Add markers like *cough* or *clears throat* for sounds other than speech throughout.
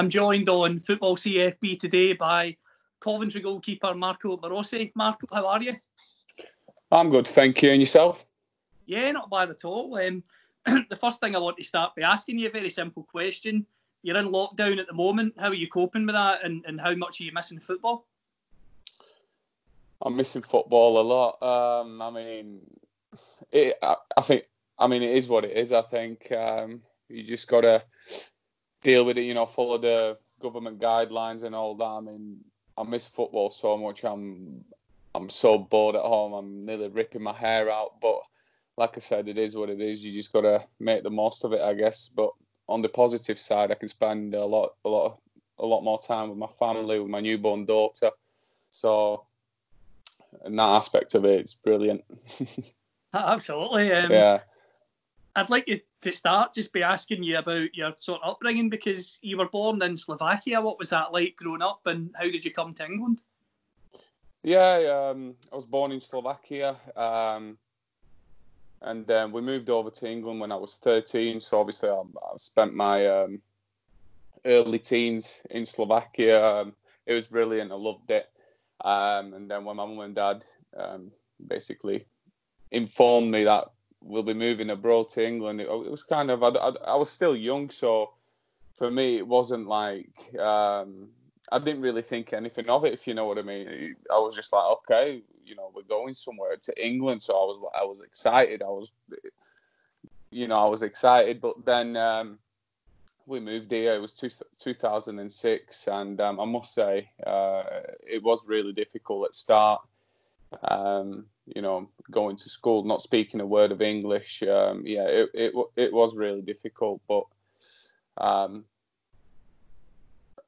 I'm joined on Football CFB today by Coventry goalkeeper Marko Marosi. Marko, how are you? I'm good, thank you. And yourself? Yeah, not bad at all. Um, *clears throat* the first thing I want to start by asking you a very simple question. You're in lockdown at the moment. How are you coping with that, and, and how much are you missing football? I'm missing football a lot. Um, I mean, it, I, I, think, I mean, it is what it is. I think um, you just got to deal with it. You know, follow the government guidelines and all that. I mean, I miss football so much. I'm, I'm so bored at home. I'm nearly ripping my hair out. But like I said, it is what it is. You just got to make the most of it, I guess. But on the positive side, I can spend a lot, a lot, a lot more time with my family, with my newborn daughter. So, in that aspect of it, it's brilliant. *laughs* Absolutely. Um, yeah. I'd like you to start just by asking you about your sort of upbringing because you were born in Slovakia. What was that like growing up, and how did you come to England? Yeah, um, I was born in Slovakia, um, and then we moved over to England when I was 13. So obviously, I, I spent my um, early teens in Slovakia. Um, it was brilliant. I loved it. Um, and then when my mum and dad basically informed me that we'll be moving abroad to England. It, it was kind of I, I, I, was still young, so for me it wasn't like um, I didn't really think anything of it. If you know what I mean, I was just like, okay, you know, we're going somewhere to England, so I was I was excited. I was, you know, I was excited, but then. Um, we moved here. It was two, 2006, and um, I must say uh, it was really difficult at start. Um, you know, going to school, not speaking a word of English. Um, yeah, it, it it was really difficult, but um,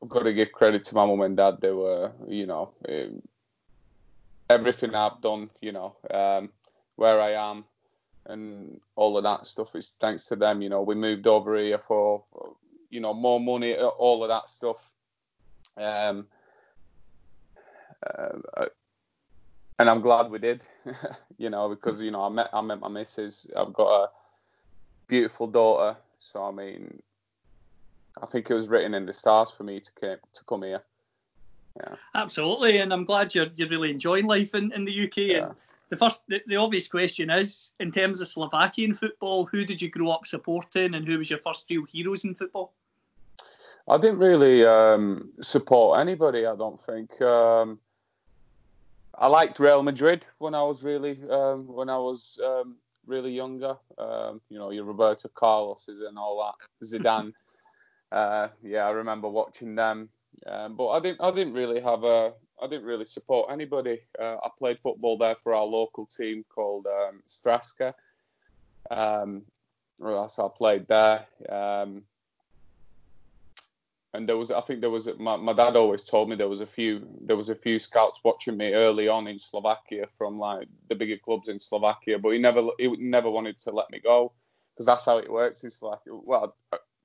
I've got to give credit to my mum and dad. They were, you know, it, everything I've done, you know, um, where I am, and all of that stuff is thanks to them. You know, we moved over here for, you know, more money, all of that stuff. Um, uh, and I'm glad we did, *laughs* you know, because you know I met I met my missus. I've got a beautiful daughter, so I mean, I think it was written in the stars for me to come, to come here. Yeah, absolutely, and I'm glad you're you're really enjoying life in, in the UK. Yeah. And the first, the, the obvious question is, in terms of Slovakian football, who did you grow up supporting, and who was your first real heroes in football? I didn't really um, support anybody. I don't think. Um, I liked Real Madrid when I was really um, when I was um, really younger. Um, you know, your Roberto Carlos's and all that, Zidane. *laughs* uh, yeah, I remember watching them. Um, but I didn't. I didn't really have a. I didn't really support anybody. Uh, I played football there for our local team called um, Stravska. Um, so I played there. Um, and there was I think there was my, my dad always told me there was a few there was a few scouts watching me early on in Slovakia from like the bigger clubs in Slovakia, but he never he never wanted to let me go because that's how it works in Slovakia. Well,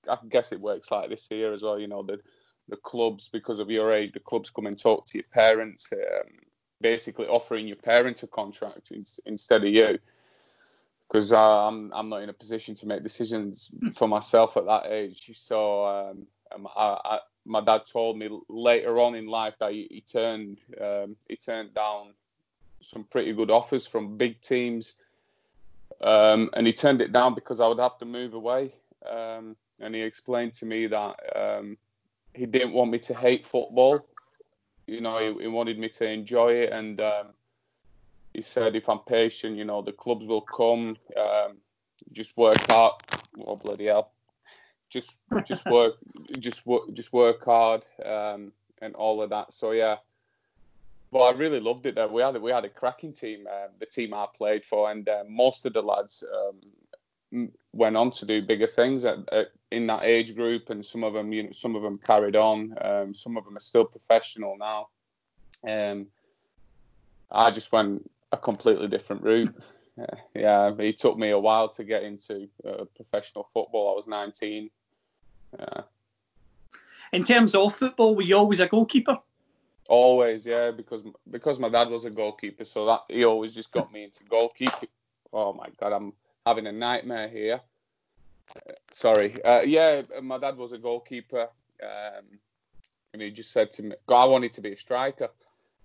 I guess it works like this here as well. You know the the clubs because of your age, the clubs come and talk to your parents, um, basically offering your parents a contract in, instead of you. Because uh, I'm I'm not in a position to make decisions for myself at that age, so. Um, um, I, I, my dad told me later on in life that he, he turned um, he turned down some pretty good offers from big teams, um, and he turned it down because I would have to move away. Um, and he explained to me that um, he didn't want me to hate football. You know, he, he wanted me to enjoy it, and um, he said if I'm patient, you know, the clubs will come. just work hard. Oh bloody hell! Just *laughs* just work just work just work hard um, and all of that. So yeah, but I really loved it. There we had we had a cracking team, uh, the team I played for, and uh, most of the lads um, went on to do bigger things at, at, in that age group, and some of them, you know, some of them carried on. Um, some of them are still professional now. Um, I just went a completely different route. *laughs* Yeah, it took me a while to get into uh, professional football. I was 19. Yeah. In terms of football, were you always a goalkeeper? Always, yeah, because because my dad was a goalkeeper, so that he always just got me into goalkeeping. Oh my god, I'm having a nightmare here. Uh, sorry. Uh, yeah, my dad was a goalkeeper, um, and he just said to me, "I wanted to be a striker."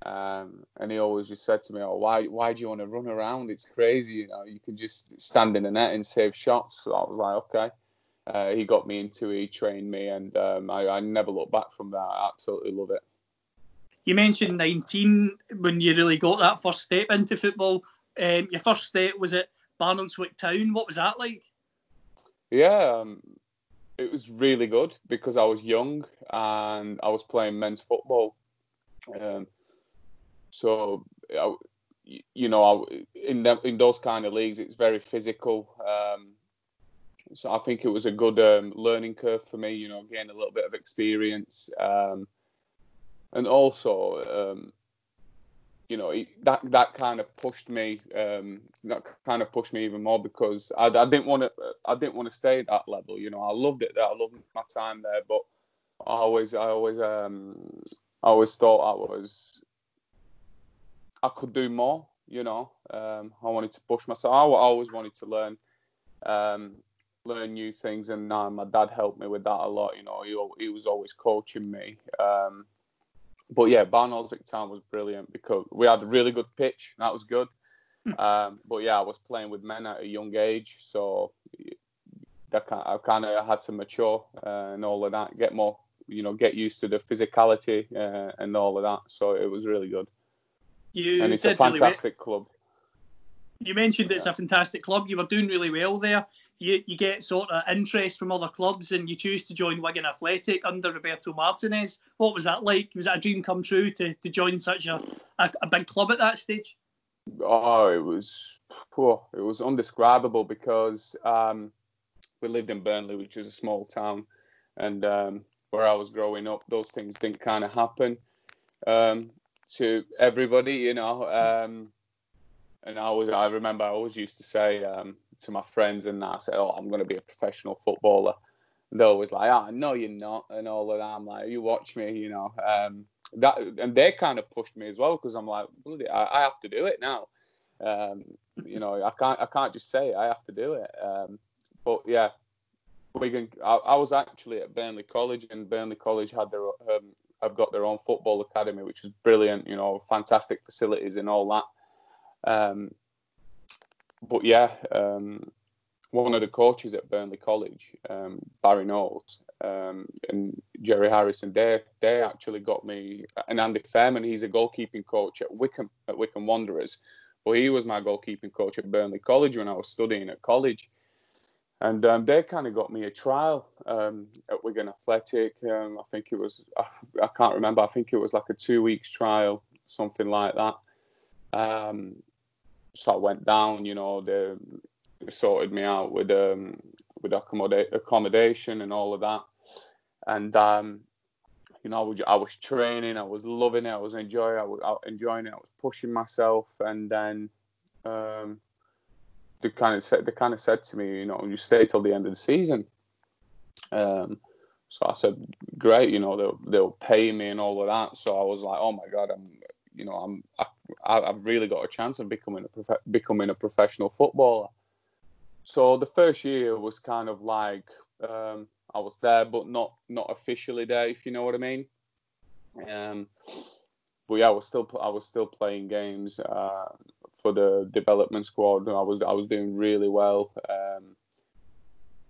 Um, and he always just said to me, "Oh, why, why do you want to run around? It's crazy, you know. You can just stand in the net and save shots." So I was like, "Okay." Uh, he got me into he trained me, and um, I, I never looked back from that. I absolutely love it. You mentioned 19 when you really got that first step into football. Um, your first step was at Barnoldswick Town. What was that like? Yeah, um, it was really good because I was young and I was playing men's football. Um, so, I, you know, I, in in those kind of leagues, it's very physical. So I think it was a good um, learning curve for me. You know, gain a little bit of experience, um, and also, um, you know, that that kind of pushed me. Um, that kind of pushed me even more because I, I didn't want to. I didn't want to stay at that level. You know, I loved it there. I loved my time there, but I always, I always, um, I always thought I was. I could do more. You know, um, I wanted to push myself. I always wanted to learn. Um, learn new things, and uh, my dad helped me with that a lot. You know, he, he was always coaching me. Um, but yeah, Barnoldswick Town was brilliant because we had a really good pitch. That was good. Hmm. Um, but yeah, I was playing with men at a young age, so that kind of, I kind of had to mature uh, and all of that, get more, you know, get used to the physicality uh, and all of that. So it was really good. You and it's a fantastic club. You mentioned it's a fantastic club. You were doing really well there you, you get sort of interest from other clubs and you choose to join Wigan Athletic under Roberto Martinez. What was that like? Was that a dream come true to, to join such a, a, a big club at that stage? Oh, it was poor. It was undescribable because um, we lived in Burnley, which is a small town, and um, where I was growing up, those things didn't kind of happen um, to everybody, you know. Um, and I was, I remember, I always used to say, um, to my friends and that. I said, "Oh, I'm going to be a professional footballer." They're always like, "Ah, oh, no, you're not," and all of that. I'm like, "You watch me," you know. Um, that and they kind of pushed me as well because I'm like, "Bloody, I, I, have to do it now." Um, you know, I can't, I can't just say it. I have to do it. Um, but yeah, Wigan. I, I, was actually at Burnley College, and Burnley College had their, um, have got their own football academy, which is brilliant. You know, fantastic facilities and all that. Um, but yeah, um, one of the coaches at Burnley College, um, Barry Knowles, um, and Jerry Harrison, they they actually got me. And Andy Fairman, he's a goalkeeping coach at Wycombe at Wycombe Wanderers. but he was my goalkeeping coach at Burnley College when I was studying at college. And um, they kind of got me a trial um, at Wigan Athletic. Um, I think it was, I, I, can't remember, I think it was like a two weeks trial, something like that. So I went down. You know, they, sorted me out with um with accommodate, accommodation and all of that, and um, you know, I was, I was training, I was loving it, I was enjoying, I was enjoying it, I was pushing myself, and then um, they kind of said, they kind of said to me, you know, you stay till the end of the season. Um, so I said, great, you know, they'll they'll pay me and all of that. So I was like, oh my god, I'm, you know, I'm I I've really got a chance of becoming a prof- becoming a professional footballer. So the first year was kind of like um, I was there, but not not officially there, if you know what I mean. Um, but yeah, I was still I was still playing games uh, for the development squad. I was I was doing really well, um,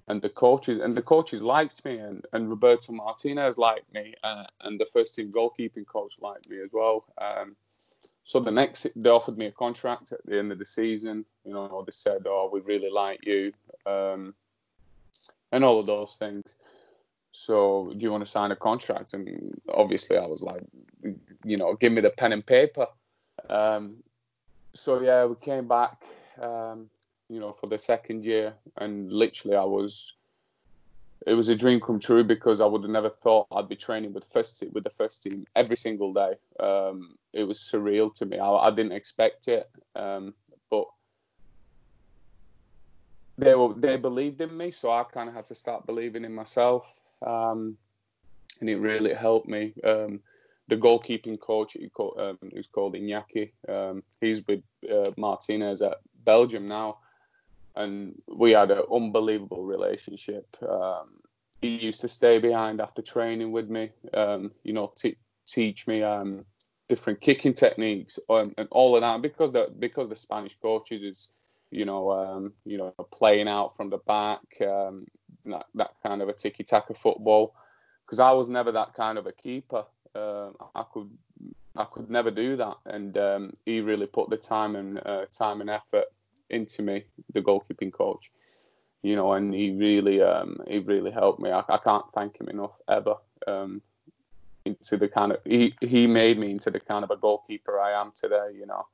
and the coaches and the coaches liked me, and, and Roberto Martinez liked me, uh, and the first team goalkeeping coach liked me as well. Um, so the next, they offered me a contract at the end of the season. You know, they said, "Oh, we really like you," um, and all of those things. So, do you want to sign a contract? And obviously, I was like, you know, give me the pen and paper. Um, so yeah, we came back, um, you know, for the second year, and literally, I was it was a dream come true because I would have never thought I'd be training with first with the first team every single day. Um, it was surreal to me. I, I didn't expect it, um, but they were they believed in me, so I kind of had to start believing in myself, um, and it really helped me. Um, the goalkeeping coach, um, who's called Iñaki, um, he's with uh, Martinez at Belgium now and we had an unbelievable relationship. Um, he used to stay behind after training with me. Um, you know, t- teach me um, different kicking techniques um, and all of that. Because the because the Spanish coaches is you know um, you know playing out from the back, um, that, that kind of a tiki taka football. Because I was never that kind of a keeper. Uh, I could I could never do that, and he really put the time and uh, time and effort into me, the goalkeeping coach. You know, and he really um, he really helped me. I, I can't thank him enough ever. Um, into the kind of he he made me into the kind of a goalkeeper I am today. You know,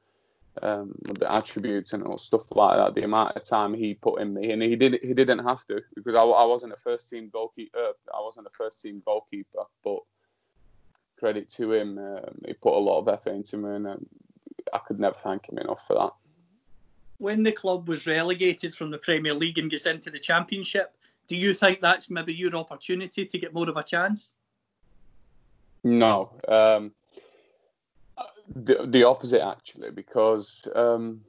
um, the attributes and all stuff like that. The amount of time he put in me, and he did he didn't have to because I, I wasn't a first team goalkeeper. Uh, I wasn't a first team goalkeeper, but credit to him, um, he put a lot of effort into me, and um, I could never thank him enough for that. When the club was relegated from the Premier League and gets into the Championship, do you think that's maybe your opportunity to get more of a chance? No, um, the the opposite actually, because um,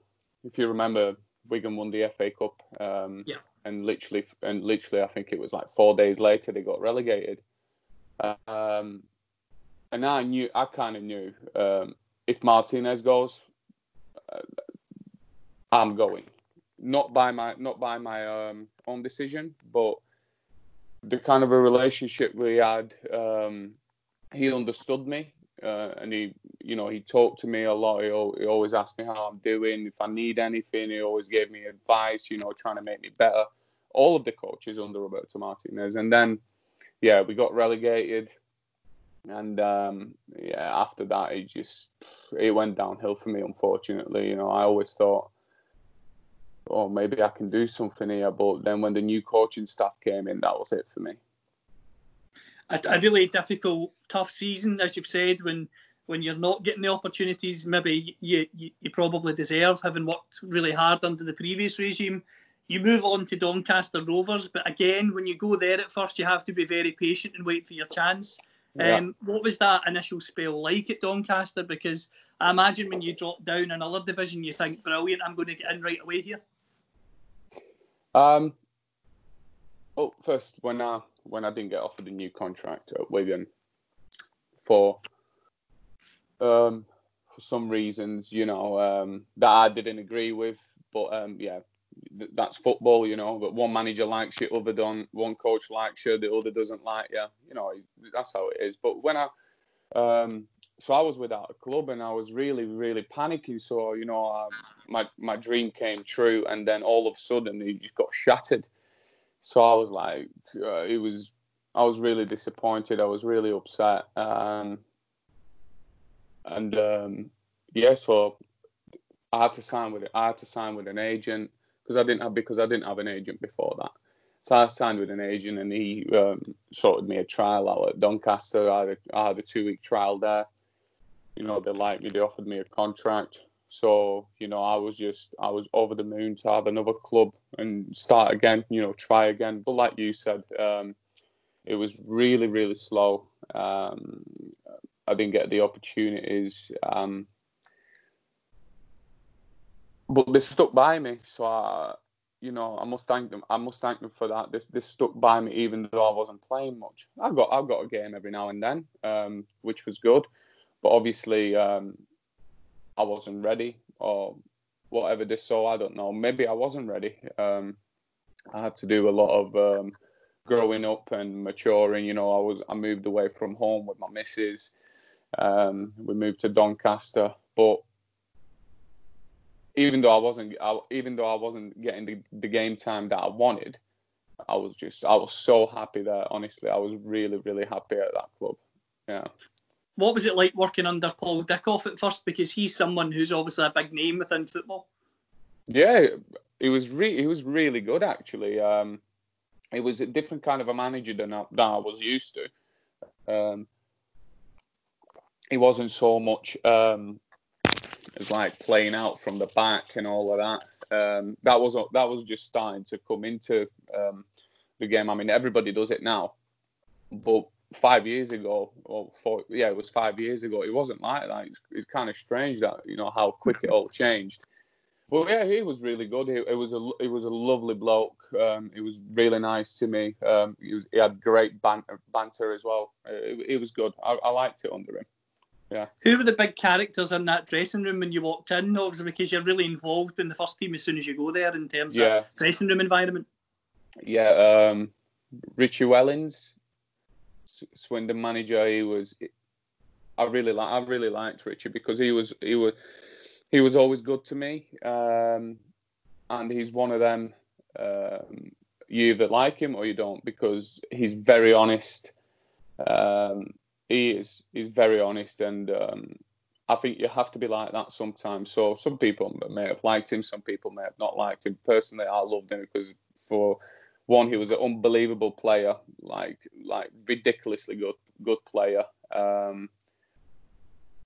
if you remember, Wigan won the FA Cup, um, yeah. and literally, and literally, I think it was like four days later they got relegated. Um, and I knew, I kind of knew, um, if Martinez goes, uh, I'm going. Not by my, not by my um, own decision, but the kind of a relationship we had. Um, he understood me, uh, and he, you know, he talked to me a lot. He, he always asked me how I'm doing, if I need anything. He always gave me advice, you know, trying to make me better. All of the coaches under Roberto Martinez, and then, yeah, we got relegated, and um, yeah, after that, it just it went downhill for me. Unfortunately, you know, I always thought. Oh, maybe I can do something here, but then when the new coaching staff came in, that was it for me a, a really difficult, tough season, as you've said, when when you're not getting the opportunities maybe you, you, you, probably deserve, having worked really hard under the previous regime. You move on to Doncaster Rovers, but again, when you go there at first, you have to be very patient and wait for your chance. Yeah. Um, what was that initial spell like at Doncaster? Because I imagine when you drop down another division, you think, brilliant, I'm going to get in right away here. Um, well, first, when I when I didn't get offered a new contract at Wigan for um, for some reasons, you know, um, that I didn't agree with. But um, yeah, th- that's football, you know. But one manager likes you, other than one coach likes you, the other doesn't like you. You know, that's how it is. But when I um, so I was without a club and I was really, really panicking. So you know, um, my my dream came true, and then all of a sudden it just got shattered. So I was like, uh, it was, I was really disappointed. I was really upset. Um, and um, yeah, so I had to sign with it. I had to sign with an agent because I didn't have because I didn't have an agent before that. So I signed with an agent, and he um, sorted me a trial out at Doncaster. I had had a two week trial there. You know, they liked me. They offered me a contract. So, you know, I was just, I was over the moon to have another club and start again, you know, try again. But like you said, um, it was really, really slow. Um, I didn't get the opportunities. Um, but they stuck by me. So, I, you know, I must thank them. I must thank them for that. This, this stuck by me even though I wasn't playing much. I got, I got a game every now and then, um, which was good. But obviously, um, I wasn't ready or whatever this so I don't know. Maybe I wasn't ready. Um, I had to do a lot of um, growing up and maturing. You know, I was I moved away from home with my missus. Um, we moved to Doncaster, but even though I wasn't, I, even though I wasn't getting the, the game time that I wanted, I was just I was so happy there. Honestly, I was really really happy at that club. Yeah what was it like working under Paul Dickov at first? Because he's someone who's obviously a big name within football. Yeah, he was re- he was really good actually. Um, it was a different kind of a manager than I, than I was used to. Um, he wasn't so much um, as like playing out from the back and all of that. Um, that was that was just starting to come into um, the game. I mean, everybody does it now, but five years ago, or four, yeah, it was five years ago. It wasn't like that. It's, it's kind of strange that you know how quick it all changed. Well, yeah, he was really good. He, it was a he was a lovely bloke. Um, he was really nice to me. Um, he was he had great banter, banter as well. It, it was good. I, I, liked it under him. Yeah. Who were the big characters in that dressing room when you walked in? Obviously, because you're really involved in the first team as soon as you go there in terms yeah. of dressing room environment. Yeah, um, Richie Wellens, Swindon manager. He was. I really like. I really liked Richie because he was. He was he was always good to me, um, and he's one of them. Um, you either like him or you don't because he's very honest. Um, he is he's very honest, and um, I think you have to be like that sometimes. So some people may have liked him, some people may have not liked him. Personally, I loved him because for one, he was an unbelievable player, like like ridiculously good good player. Um,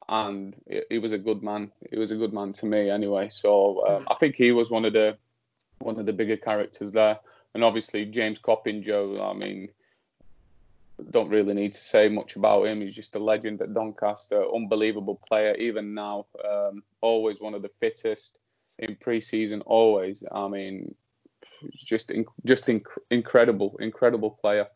and he was a good man. He was a good man to me anyway. So um, I think he was one of the one of the bigger characters there. And obviously James Coppinger. I mean, don't really need to say much about him. He's just a legend at Doncaster. Unbelievable player, even now. Um, always one of the fittest in pre-season. Always. I mean, just in, just inc- incredible, incredible player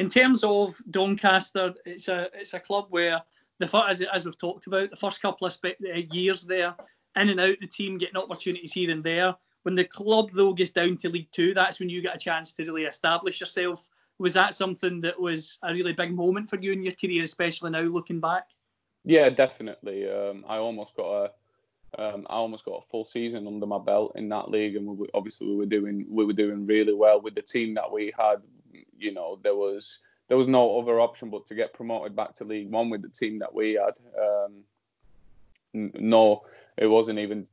in terms of Doncaster, it's a it's a club where the as as we've talked about the first couple of spe- uh, years there, in and out the team getting opportunities here and there. When the club though gets down to League Two, that's when you get a chance to really establish yourself. Was that something that was a really big moment for you in your career, especially now looking back? Yeah, definitely. Um, I almost got a um, I almost got a full season under my belt in that league, and we, obviously we were doing we were doing really well with the team that we had you know there was there was no other option but to get promoted back to League One with the team that we had. Um, no, it wasn't even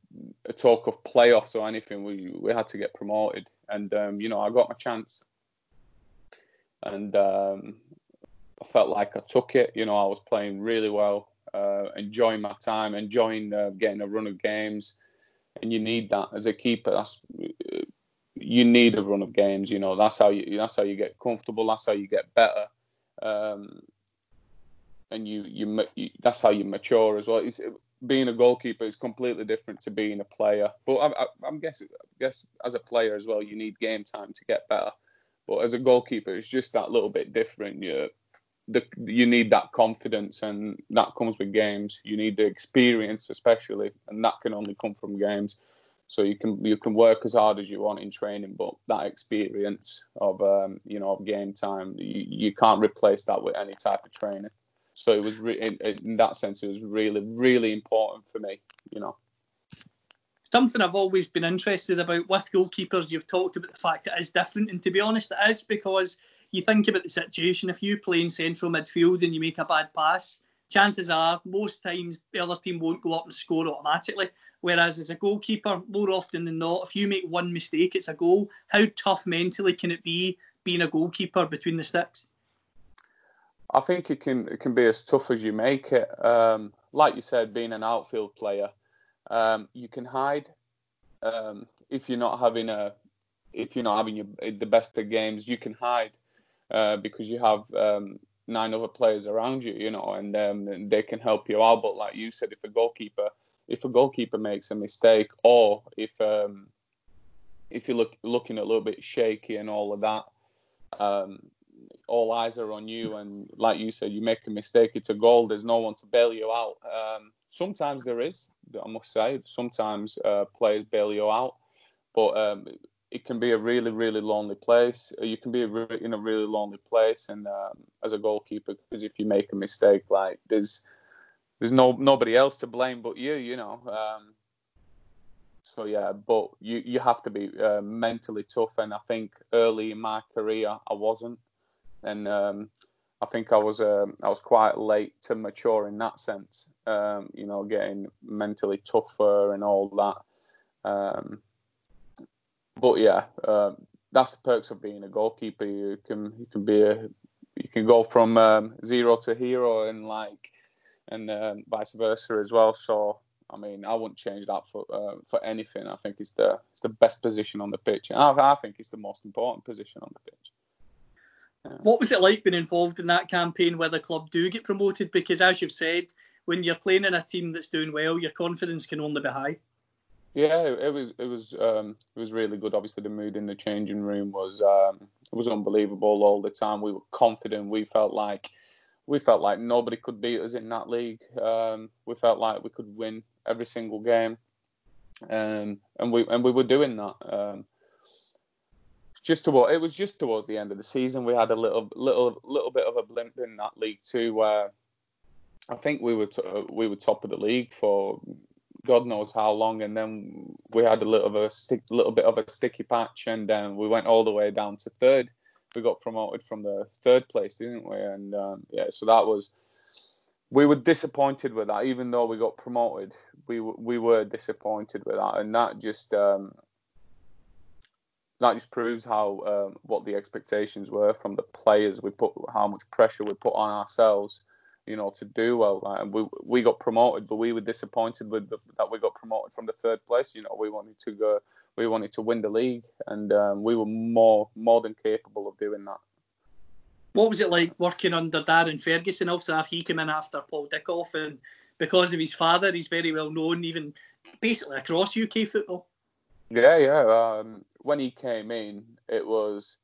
a talk of playoffs or anything. We we had to get promoted, and um, you know I got my chance, and um, I felt like I took it. You know I was playing really well, uh, enjoying my time, enjoying uh, getting a run of games, and you need that as a keeper. That's you need a run of games. You know that's how you that's how you get comfortable. That's how you get better, um, and you, you, you that's how you mature as well. It's, being a goalkeeper is completely different to being a player. But I, am guessing, I guess as a player as well, you need game time to get better. But as a goalkeeper, it's just that little bit different. The, you need that confidence, and that comes with games. You need the experience, especially, and that can only come from games. So you can you can work as hard as you want in training, but that experience of um, you know of game time, you, you can't replace that with any type of training. So it was re- in, in that sense, it was really really important for me, you know. Something I've always been interested about with goalkeepers. You've talked about the fact it is different, and to be honest, it is because you think about the situation. If you play in central midfield and you make a bad pass, chances are most times the other team won't go up and score automatically. Whereas as a goalkeeper, more often than not, if you make one mistake, it's a goal. How tough mentally can it be being a goalkeeper between the sticks? I think it can it can be as tough as you make it. Um, like you said, being an outfield player, um, you can hide um, if you're not having a if you're not having your, the best of games. You can hide uh, because you have um, nine other players around you, you know, and, um, and they can help you out. But like you said, if a goalkeeper if a goalkeeper makes a mistake, or if um, if you're look, looking a little bit shaky and all of that, um, all eyes are on you. And like you said, you make a mistake, it's a goal. There's no one to bail you out. Um, sometimes there is, I must say. Sometimes uh, players bail you out, but um, it can be a really, really lonely place. You can be in a really lonely place, and um, as a goalkeeper, because if you make a mistake, like there's there's no nobody else to blame but you, you know. Um, so yeah, but you you have to be uh, mentally tough, and I think early in my career I wasn't, and um, I think I was uh, I was quite late to mature in that sense. Um, you know, getting mentally tougher and all that. Um, but yeah, uh, that's the perks of being a goalkeeper. You can you can be a you can go from um, zero to hero and like and um, vice versa as well. So I mean, I wouldn't change that for uh, for anything. I think it's the it's the best position on the pitch. I, I think it's the most important position on the pitch. What was it like being involved in that campaign where the club do get promoted? Because as you've said, when you're playing in a team that's doing well, your confidence can only be high. Yeah, it was it was um, it was really good. Obviously, the mood in the changing room was um, it was unbelievable all the time. We were confident. We felt like we felt like nobody could beat us in that league. Um, we felt like we could win every single game, um, and we and we were doing that. Um, just towards it was just towards the end of the season. We had a little little little bit of a blimp in that league too, where I think we were we were top of the league for God knows how long, and then we had a little of a little bit of a sticky patch, and then we went all the way down to third. We got promoted from the third place, didn't we? And um, yeah, so that was we were disappointed with that, even though we got promoted. We we were disappointed with that, and that just um, that just proves how um, what the expectations were from the players. We put how much pressure we put on ourselves you know, to do well. And we we got promoted, but we were disappointed with the, that we got promoted from the third place. You know, we wanted to go, we wanted to win the league, and um, we were more more than capable of doing that. What was it like working under Darren Ferguson? Also, he came in after Paul Dickov, and because of his father, he's very well known, even basically across UK football. Yeah, yeah. Um, when he came in, it was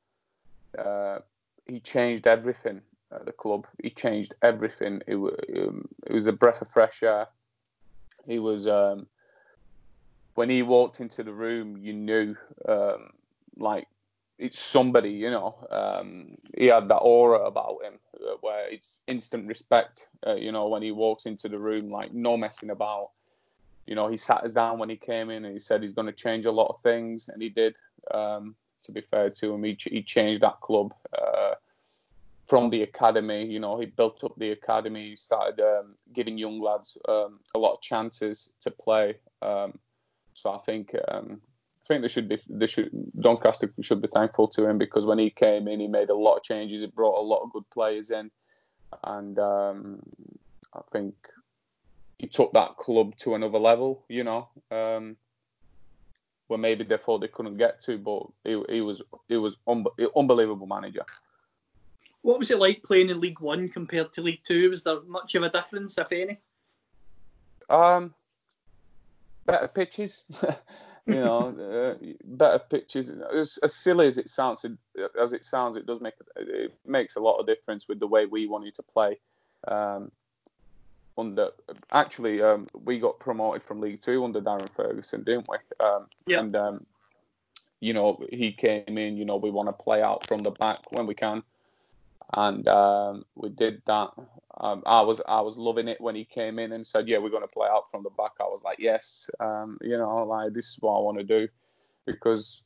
uh, he changed everything at the club. He changed everything. It, um, it was a breath of fresh air. He was um, when he walked into the room, you knew um, like it's somebody. You know, um, he had that aura about him uh, where it's instant respect. Uh, you know, when he walks into the room, like no messing about. You know, he sat us down when he came in and he said he's going to change a lot of things, and he did. Um, to be fair to him, he, he changed that club. Uh, from the academy. You know, he built up the academy. He started um, giving young lads um, a lot of chances to play. Um, so I think um, I think they should be they should Doncaster should be thankful to him because when he came in, he made a lot of changes. He brought a lot of good players in, and um, I think he took that club to another level. You know. Um, where maybe they thought they couldn't get to, but he, he was he was un- unbelievable manager. What was it like playing in League One compared to League Two? Was there much of a difference, if any? Um, better pitches. *laughs* you know, *laughs* uh, better pitches. As, as, silly as it sounds, as it sounds, it does make it makes a lot of difference with the way we wanted to play. Um, under actually, um, we got promoted from League Two under Darren Ferguson, didn't we? Um, yeah. And um, you know, he came in. You know, we want to play out from the back when we can and um, we did that. Um, I was I was loving it when he came in and said, "Yeah, we're going to play out from the back." I was like, "Yes, um, you know, like this is what I want to do," because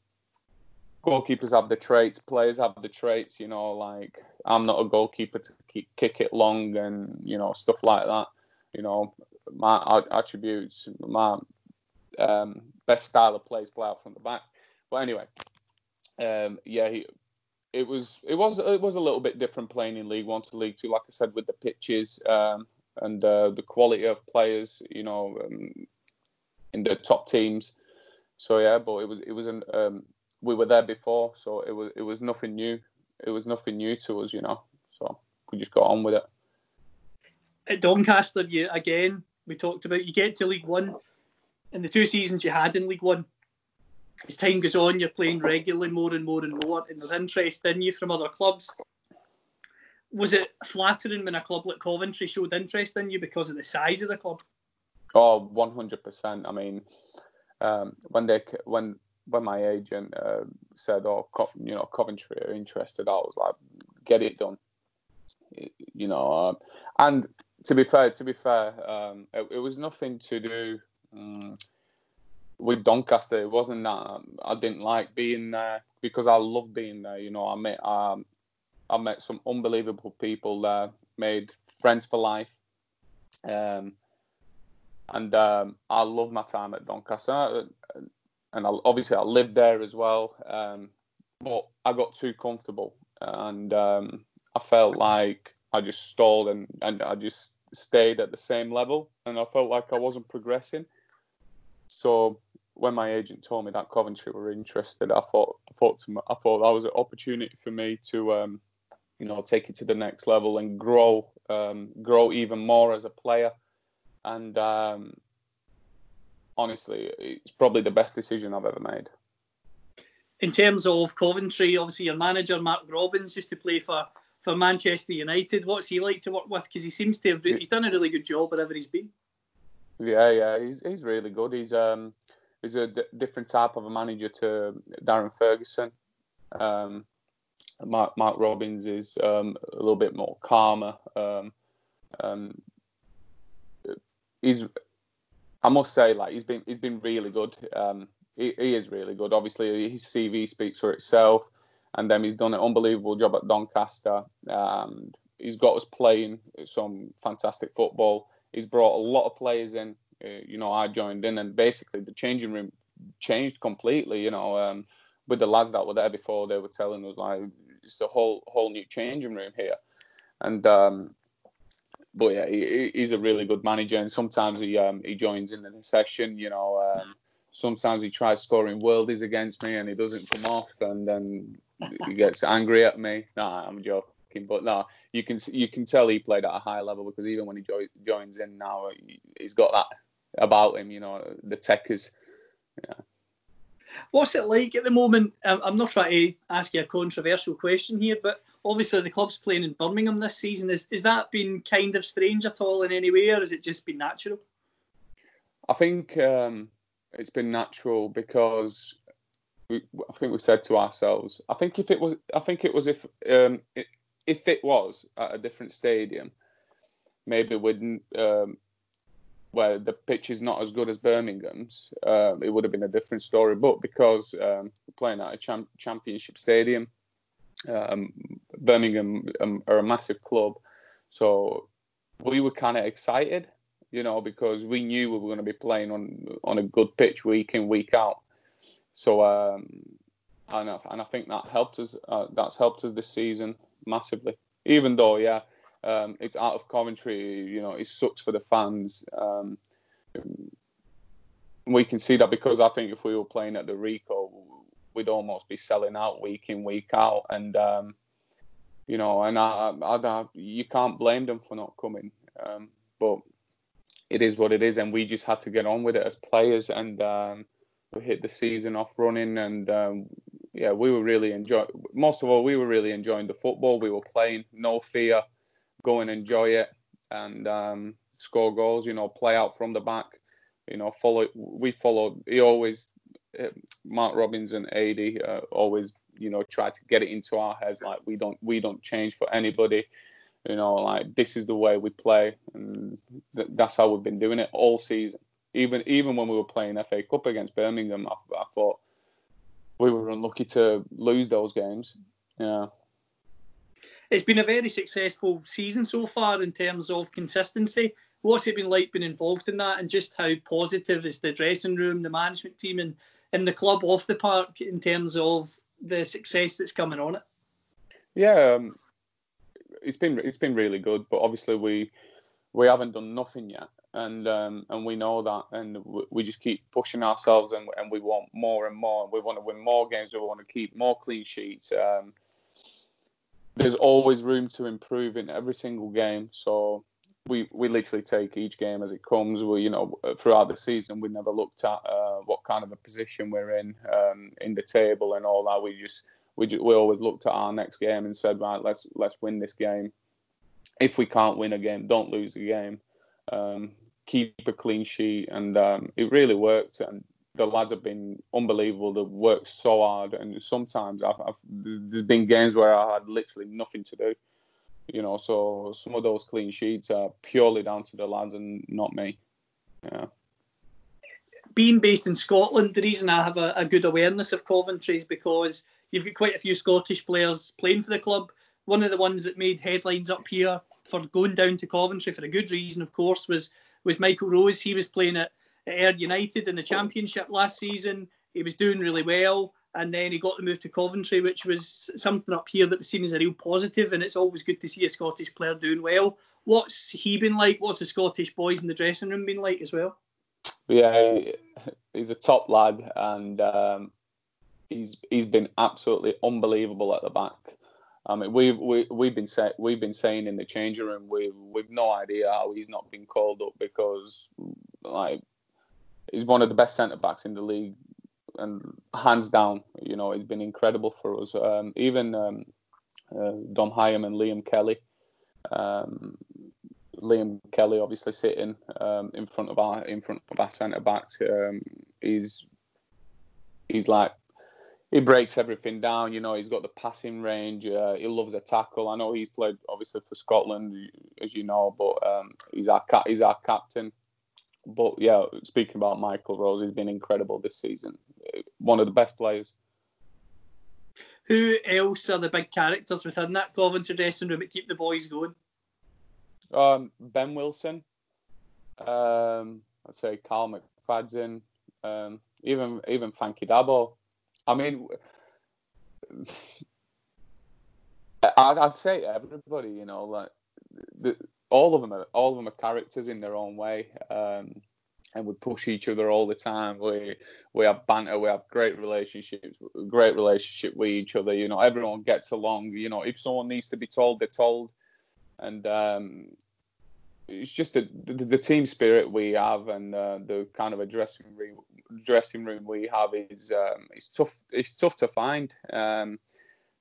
goalkeepers have the traits, players have the traits. You know, like I'm not a goalkeeper to keep, kick it long and you know stuff like that. You know, my attributes, my um, best style of play is play out from the back. But anyway, um, yeah, he, it was it was it was a little bit different playing in League One to League Two, like I said, with the pitches um, and uh, the quality of players, you know, um, in the top teams. So yeah, but it was it was an um, we were there before, so it was it was nothing new. It was nothing new to us, you know. So we just got on with it. At Doncaster, you again we talked about you get to League One, in the two seasons you had in League One, as time goes on, you're playing regularly more and more and more, and there's interest in you from other clubs. Was it flattering when a club like Coventry showed interest in you because of the size of the club? Oh, 100%. I mean, um, when they when when my agent uh, said, "Oh, Co- you know, Coventry are interested," I was like, "Get it done." You know, um, and to be fair, to be fair, um, it, it, was nothing to do. With Doncaster, it wasn't that um, I didn't like being there because I love being there. You know, I met um, I met some unbelievable people there, made friends for life, um, and um, I love my time at Doncaster. Uh, and I, obviously, I lived there as well, um, but I got too comfortable, and um, I felt like I just stalled and, and I just stayed at the same level, and I felt like I wasn't progressing. So when my agent told me that Coventry were interested, I thought I thought to, I thought that was an opportunity for me to um, you know take it to the next level and grow um, grow even more as a player. And um, honestly, it's probably the best decision I've ever made. In terms of Coventry, obviously your manager Mark Robins used to play for for Manchester United. What's he like to work with? Because he seems to have he's done a really good job wherever he's been. Yeah, yeah, he's he's really good. He's um he's a d- different type of a manager to Darren Ferguson. Um, Mark Mark Robins is um, a little bit more calmer. Um, um, he's I must say, like he's been he's been really good. Um, he, he is really good. Obviously, his CV speaks for itself, and then he's done an unbelievable job at Doncaster. And he's got us playing some fantastic football. He's brought a lot of players in. Uh, you know, I joined in, and basically the changing room changed completely. You know, um, with the lads that were there before, they were telling us like it's a whole whole new changing room here, and um, but yeah, he, he's a really good manager, and sometimes he um, he joins in the session. You know, um, sometimes he tries scoring worldies against me, and he doesn't come off, and then he gets angry at me. Nah, I'm joking, but no, you can you can tell he played at a high level because even when he jo- joins in now, he's got that about him. You know, the tech is. Yeah. What's it like at the moment? I'm not trying to ask you a controversial question here, but obviously the club's playing in Birmingham this season. Is is that been kind of strange at all in any way, or has it just been natural? I think um, it's been natural because we, I think we said to ourselves. I think if it was, I think it was if um, it, if it was at a different stadium, maybe we'd um, where the pitch is not as good as Birmingham's, uh, it would have been a different story. But because um, playing at a champ- championship stadium, um, Birmingham um, are a massive club, so we were kind of excited, you know, because we knew we were going to be playing on on a good pitch week in week out. So um, and I, and I think that helped us. Uh, that's helped us this season massively. Even though, yeah, um, it's out of Coventry. You know, it sucks for the fans. Um, we can see that because I think if we were playing at the Ricoh, we'd almost be selling out week in week out, and um, you know, and I, I, I, you can't blame them for not coming. Um, but it is what it is, and we just had to get on with it as players, and um, we hit the season off running, and um, yeah, we were really enjoying. Most of all, we were really enjoying the football. We were playing, no fear go and enjoy it and um, score goals. You know, play out from the back. You know, follow. We follow. He always, uh, Mark Robins and Adi uh, always, you know, try to get it into our heads. Like we don't, we don't change for anybody. You know, like this is the way we play, and th- that's how we've been doing it all season. Even even when we were playing FA Cup against Birmingham, I, I thought we were unlucky to lose those games. Yeah it's been a very successful season so far in terms of consistency. What's it been like being involved in that, and just how positive is the dressing room, the management team, and, and the club off the park in terms of the success that's coming on it? Yeah, um, it's been it's been really good, but obviously we we haven't done nothing yet, and um, and we know that, and we just keep pushing ourselves, and, and we want more and more. We want to win more games. We want to keep more clean sheets. Um, there's always room to improve in every single game. So we we literally take each game as it comes. We you know throughout the season we never looked at uh, what kind of a position we're in um, in the table and all that. We just we just, we always looked at our next game and said right let's let's win this game. If we can't win a game, don't lose a game. Um, keep a clean sheet, and um, it really worked. And the lads have been unbelievable. They've worked so hard, and sometimes I've, I've, there's been games where I had literally nothing to do. You know, so some of those clean sheets are purely down to the lads and not me. Yeah. Being based in Scotland, the reason I have a, a good awareness of Coventry is because you've got quite a few Scottish players playing for the club. One of the ones that made headlines up here for going down to Coventry for a good reason, of course, was was Michael Rose. He was playing at at United in the Championship last season. He was doing really well, and then he got the move to Coventry, which was something up here that was seen as a real positive, and it's always good to see a Scottish player doing well. What's he been like? What's the Scottish boys in the dressing room been like as well? Yeah, he's a top lad, and um, he's he's been absolutely unbelievable at the back. I mean, we've we, we've been say, we've been saying in the changing room we we've no idea how he's not been called up because like he's one of the best centre backs in the league, and hands down, you know, he's been incredible for us. Um, even um, uh, Dom Hyam and Liam Kelly. Um, Liam Kelly obviously sitting um, in front of our in front of our centre backs. Um, he's he's like he breaks everything down. You know, he's got the passing range. Uh, he loves a tackle. I know he's played obviously for Scotland, as you know, but um, he's our ca- he's our captain. But yeah, speaking about Michael Rose, he's been incredible this season. One of the best players. Who else are the big characters within that Coventry dressing room that keep the boys going? Um, ben Wilson. Um, I'd say Kyle McFadzean. Um, even even Fanky Dabo. I mean, *laughs* I'd say everybody. You know, like the, all of them are all of them are characters in their own way. Um, and we push each other all the time. We we have banter. We have great relationships. Great relationship with each other. You know, everyone gets along. You know, if someone needs to be told, they're told. And um, it's just the, the, the team spirit we have, and uh, the kind of a dressing room dressing room we have is um, it's tough. It's tough to find. Um,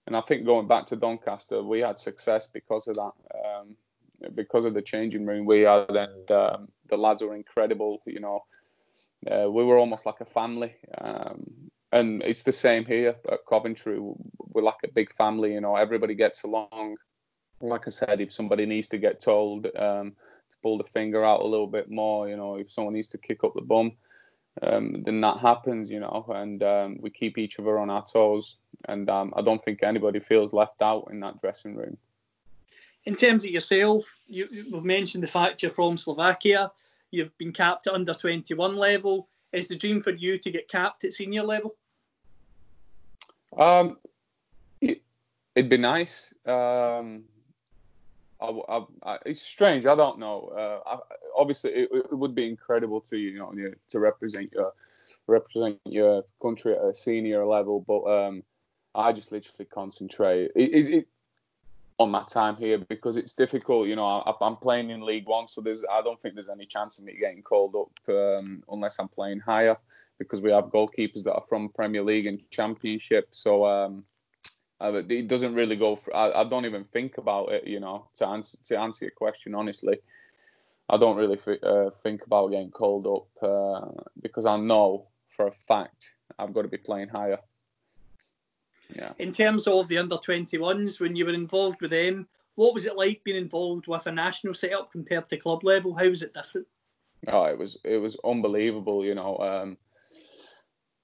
and I think going back to Doncaster, we had success because of that. Um, because of the changing room we had, and um, the lads were incredible. You know, uh, we were almost like a family, um, and it's the same here at Coventry. We're like a big family. You know, everybody gets along. Like I said, if somebody needs to get told um, to pull the finger out a little bit more, you know, if someone needs to kick up the bum, um, then that happens, you know, and um, we keep each other on our toes. And um, I don't think anybody feels left out in that dressing room in terms of yourself, you, have mentioned the fact you're from Slovakia. You've been capped at under 21 level. Is the dream for you to get capped at senior level? Um, it, would be nice. Um, I, I, I, it's strange. I don't know. Uh, obviously, it, it, would be incredible to you know to represent your represent your country at a senior level. But um, I just literally concentrate. It, on my time here because it's difficult. You know, I, am playing in League One, so there's I don't think there's any chance of me getting called up um, unless I'm playing higher because we have goalkeepers that are from Premier League and Championship. So um, it doesn't really go. For, I, I, don't even think about it. You know, to answer to answer your question honestly, I don't really uh, think about getting called up uh, because I know for a fact I've got to be playing higher. Yeah. In terms of the under 21s, when you were involved with them, what was it like being involved with a national setup compared to club level? How was it different? Oh, it was it was unbelievable. You know, um,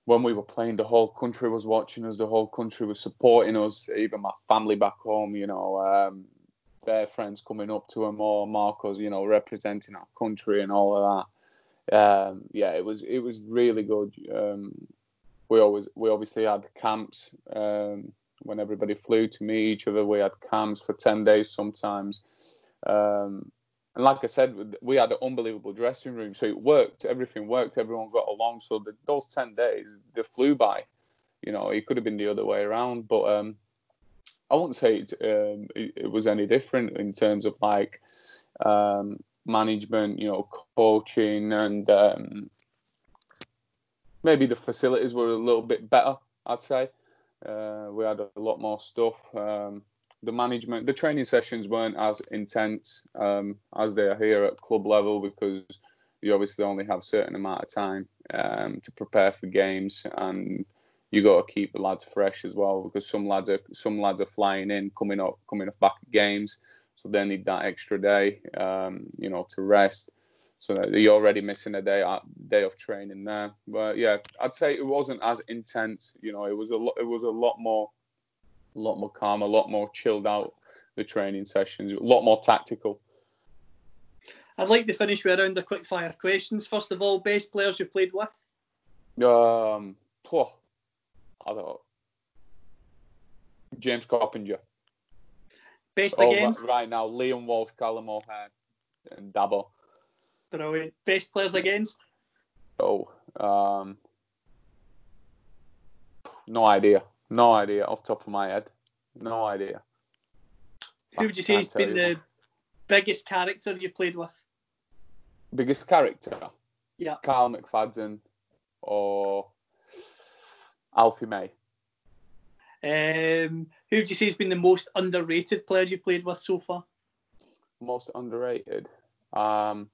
when we were playing, the whole country was watching us. The whole country was supporting us. Even my family back home, you know, um, their friends coming up to them or Marcos, you know, representing our country and all of that. Um, yeah, it was it was really good. Um, we always we obviously had camps um, when everybody flew to meet each other. We had camps for ten days sometimes, um, and like I said, we had an unbelievable dressing room. So it worked. Everything worked. Everyone got along. So the, those ten days they flew by. You know, it could have been the other way around, but um, I wouldn't say it, um, it, it, was any different in terms of like um, management, you know, coaching and um, maybe the facilities were a little bit better. I'd say uh, we had a lot more stuff. Um, the management, the training sessions weren't as intense um, as they are here at club level because you obviously only have a certain amount of time um, to prepare for games, and you got to keep the lads fresh as well because some lads are some lads are flying in, coming up, coming off back games, so they need that extra day, um, you know, to rest. So you're already missing a day uh, day of training there. But yeah, I'd say it wasn't as intense. You know, it was a lot. It was a lot more, a lot more calm, a lot more chilled out. The training sessions, a lot more tactical. I'd like to finish with a round of quick fire questions. First of all, best players you've played with? Um, oh, I don't know. James Coppinger. Best oh, against? Right now, Liam Walsh, Callum O'Hare, and Dabo. Brilliant. Best players against? Oh, um, no idea. No idea off top of my head. No idea. Who would you say has been the biggest character you've played with? Biggest character? Yeah. Kyle McFadzean or Alfie May. Um, who would you say has been the most underrated player you've played with so far? Most underrated. Um,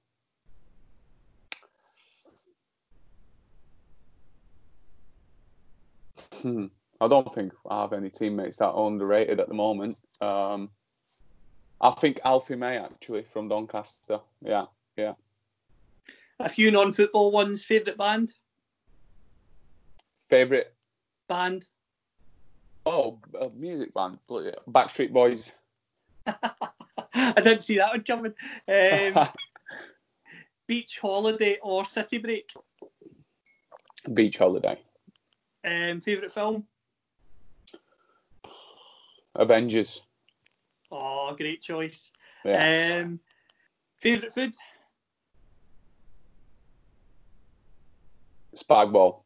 hmm, I don't think I have any teammates that are underrated at the moment. Um, I think Alfie May actually from Doncaster. Yeah, yeah. A few non-football ones. Favorite band? Favorite Band. Oh, a music band. Backstreet Boys. *laughs* I didn't see that one coming. Um, *laughs* beach holiday or city break? Beach holiday. Um, favorite film? Avengers. Oh, great choice. Yeah. Um, favorite food? Spagball.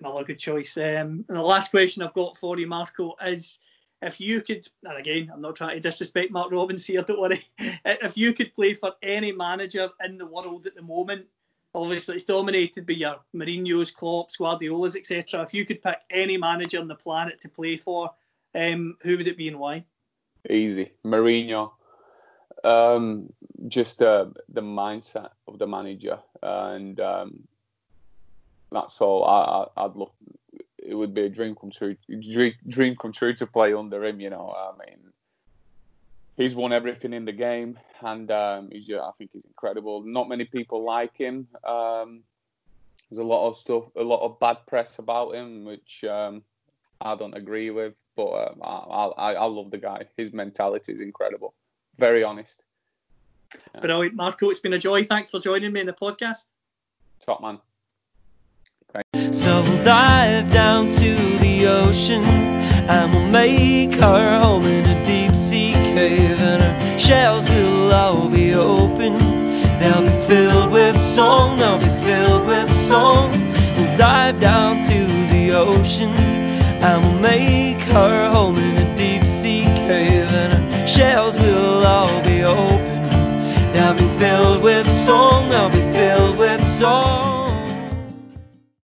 Another good choice. Um, and the last question I've got for you, Marko, is if you could, and again, I'm not trying to disrespect Mark Robins here, don't worry. *laughs* If you could play for any manager in the world at the moment, obviously it's dominated by your Mourinho's, Klopp's, Guardiola's, etc. If you could pick any manager on the planet to play for, um, who would it be and why? Easy. Mourinho. Um, just uh, the mindset of the manager, and um, that's all. I, I'd love. It would be a dream come true. Dream, dream come true to play under him. You know, I mean, he's won everything in the game, and um, he's. yeah, I think he's incredible. Not many people like him. Um, there's a lot of stuff, a lot of bad press about him, which um, I don't agree with. But um, I, I, I love the guy. His mentality is incredible. Very honest. Brilliant, Marko. It's been a joy. Thanks for joining me in the podcast. Top man. So we'll dive down to the ocean and we'll make our home in a deep sea cave and our shells will all be open. They'll be filled with song, they'll be filled with song. We'll dive down to the ocean and we'll make our home in a deep sea cave and our shells will all be open. They'll be filled with song, they'll be